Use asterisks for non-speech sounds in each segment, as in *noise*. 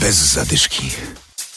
Bez zadyszki.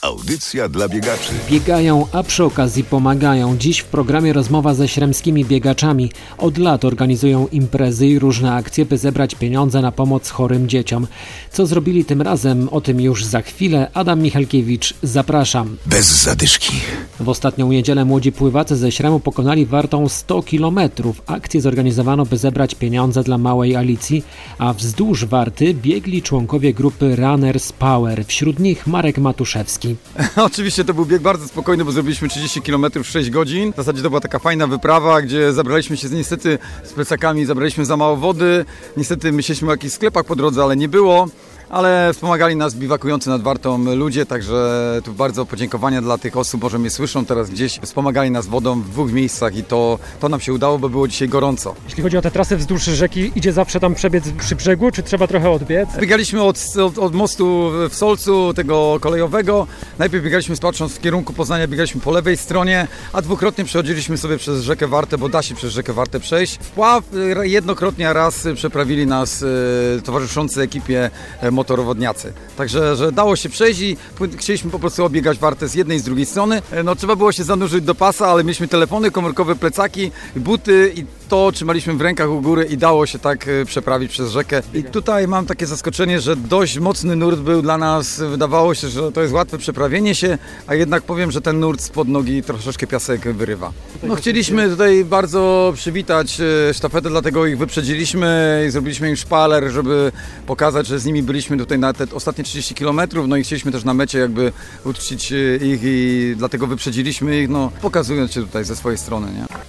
Audycja dla biegaczy. Biegają, a przy okazji pomagają. Dziś w programie rozmowa ze śremskimi biegaczami. Od lat organizują imprezy i różne akcje, by zebrać pieniądze na pomoc chorym dzieciom. Co zrobili tym razem, o tym już za chwilę. Adam Michalkiewicz, zapraszam. Bez zadyszki. W ostatnią niedzielę młodzi pływacy ze Śremu pokonali wartą 100 kilometrów. Akcję zorganizowano, by zebrać pieniądze dla małej Alicji, a wzdłuż warty biegli członkowie grupy Runners Power. Wśród nich Marek Matuszewski. *laughs* Oczywiście to był bieg bardzo spokojny, bo zrobiliśmy 30 km w 6 godzin. W zasadzie to była taka fajna wyprawa, gdzie zabraliśmy się niestety z plecakami, zabraliśmy za mało wody. Niestety myśleliśmy o jakichś sklepach po drodze, ale nie było ale wspomagali nas biwakujący nad Wartą ludzie, także tu bardzo podziękowania dla tych osób, może mnie słyszą teraz gdzieś, wspomagali nas wodą w dwóch miejscach i to, to nam się udało, bo było dzisiaj gorąco. Jeśli chodzi o te trasy wzdłuż rzeki, idzie zawsze tam przebiec przy brzegu, czy trzeba trochę odbiec? Biegaliśmy od, od, od mostu w Solcu, tego kolejowego. Najpierw biegaliśmy patrząc w kierunku Poznania, biegaliśmy po lewej stronie, a dwukrotnie przechodziliśmy sobie przez rzekę Wartę, bo da się przez rzekę Wartę przejść. Wpław jednokrotnie raz przeprawili nas e, towarzyszący ekipie e, motorowodniacy. Także że dało się przejść i chcieliśmy po prostu obiegać wartę z jednej i z drugiej strony. E, no trzeba było się zanurzyć do pasa, ale mieliśmy telefony, komórkowe plecaki, buty i to trzymaliśmy w rękach u góry i dało się tak e, przeprawić przez rzekę. I tutaj mam takie zaskoczenie, że dość mocny nurt był dla nas. Wydawało się, że to jest łatwe przeprawienie się, a jednak powiem, że ten nurt spod nogi troszeczkę piasek wyrywa. No chcieliśmy tutaj bardzo przywitać e, sztafetę, dlatego ich wyprzedziliśmy i zrobiliśmy im szpaler, żeby pokazać, że z nimi byliśmy byliśmy tutaj na te ostatnie 30 km, no i chcieliśmy też na mecie jakby uczcić e, ich i dlatego wyprzedziliśmy ich, no pokazując się tutaj ze swojej strony, nie?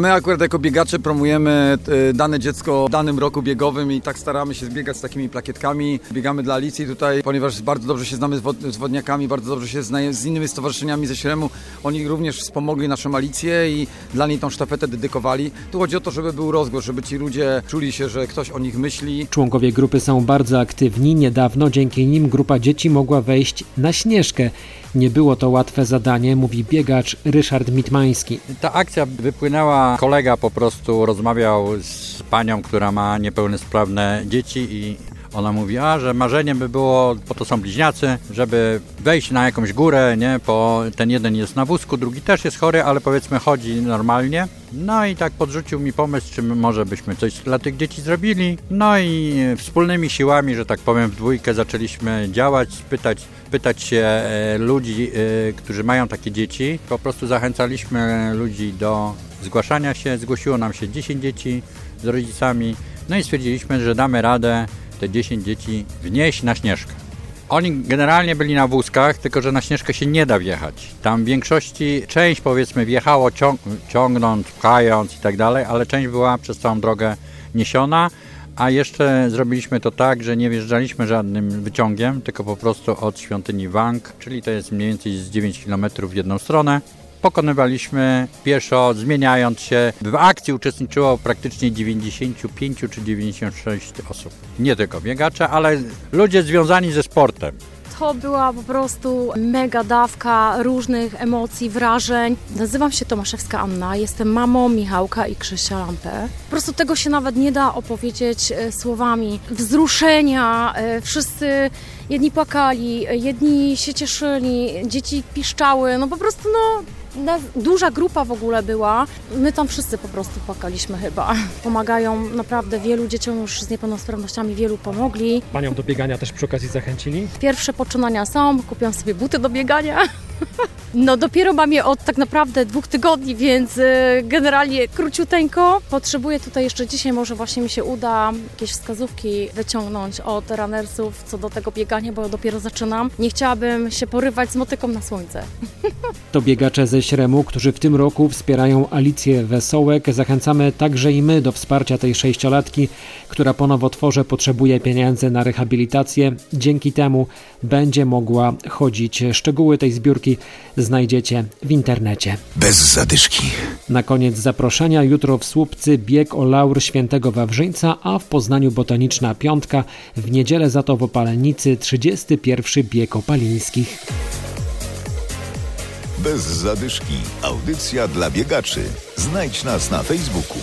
My akurat jako biegacze promujemy e, dane dziecko w danym roku biegowym i tak staramy się zbiegać z takimi plakietkami. Biegamy dla Alicji tutaj, ponieważ bardzo dobrze się znamy z wodniakami, bardzo dobrze się znamy z innymi stowarzyszeniami ze Śremu. Oni również wspomogli naszą Alicję i dla niej tą sztafetę dedykowali. Tu chodzi o to, żeby był rozgłos, żeby ci ludzie czuli się, że ktoś o nich myśli. Członkowie grupy są bardzo aktywni. Niedawno dzięki nim grupa dzieci mogła wejść na Śnieżkę. Nie było to łatwe zadanie, mówi biegacz Ryszard Mitmański. Ta akcja wypłynęła, kolega po prostu rozmawiał z panią, która ma niepełnosprawne dzieci i ona mówi, a że marzeniem by było, bo to są bliźniacy, żeby wejść na jakąś górę, nie, bo ten jeden jest na wózku, drugi też jest chory, ale powiedzmy chodzi normalnie. No i tak podrzucił mi pomysł, czy może byśmy coś dla tych dzieci zrobili. No i wspólnymi siłami, że tak powiem, w dwójkę zaczęliśmy działać, pytać, pytać się e, ludzi, e, którzy mają takie dzieci. Po prostu zachęcaliśmy ludzi do zgłaszania się. Zgłosiło nam się 10 dzieci z rodzicami. No i stwierdziliśmy, że damy radę te 10 dzieci wnieść na Śnieżkę. Oni generalnie byli na wózkach, tylko że na Śnieżkę się nie da wjechać. Tam w większości część powiedzmy wjechało ciąg ciągnąc, pchając i tak dalej, ale część była przez całą drogę niesiona. A jeszcze zrobiliśmy to tak, że nie wjeżdżaliśmy żadnym wyciągiem, tylko po prostu od świątyni Wang, czyli to jest mniej więcej z 9 km w jedną stronę pokonywaliśmy pieszo, zmieniając się. W akcji uczestniczyło praktycznie 95 czy 96 osób. Nie tylko biegacze, ale ludzie związani ze sportem. To była po prostu mega dawka różnych emocji, wrażeń. Nazywam się Tomaszewska Anna, jestem mamą Michałka i Krzysia Lampę. Po prostu tego się nawet nie da opowiedzieć e, słowami. Wzruszenia, e, wszyscy jedni płakali, jedni się cieszyli, dzieci piszczały, no po prostu no duża grupa w ogóle była. My tam wszyscy po prostu płakaliśmy chyba. Pomagają naprawdę wielu dzieciom już z niepełnosprawnościami, wielu pomogli. Panią do biegania też przy okazji zachęcili? Pierwsze poczynania są, kupiłam sobie buty do biegania. *laughs* No dopiero mam je od tak naprawdę dwóch tygodni, więc y, generalnie króciuteńko. Potrzebuję tutaj jeszcze dzisiaj, może właśnie mi się uda jakieś wskazówki wyciągnąć od runnersów co do tego biegania, bo dopiero zaczynam. Nie chciałabym się porywać z motyką na słońce. To biegacze ze Śremu, którzy w tym roku wspierają Alicję Wesołek. Zachęcamy także i my do wsparcia tej sześciolatki, która po nowotworze potrzebuje pieniędzy na rehabilitację. Dzięki temu będzie mogła chodzić. Szczegóły tej zbiórki znajdziecie w internecie. Bez zadyszki. Na koniec zaproszenia jutro w Słupcy bieg o laur świętego Wawrzyńca, a w Poznaniu Botaniczna Piątka, w niedzielę za to w Opalenicy 31 bieg opalińskich. Bez zadyszki. Audycja dla biegaczy. Znajdź nas na Facebooku.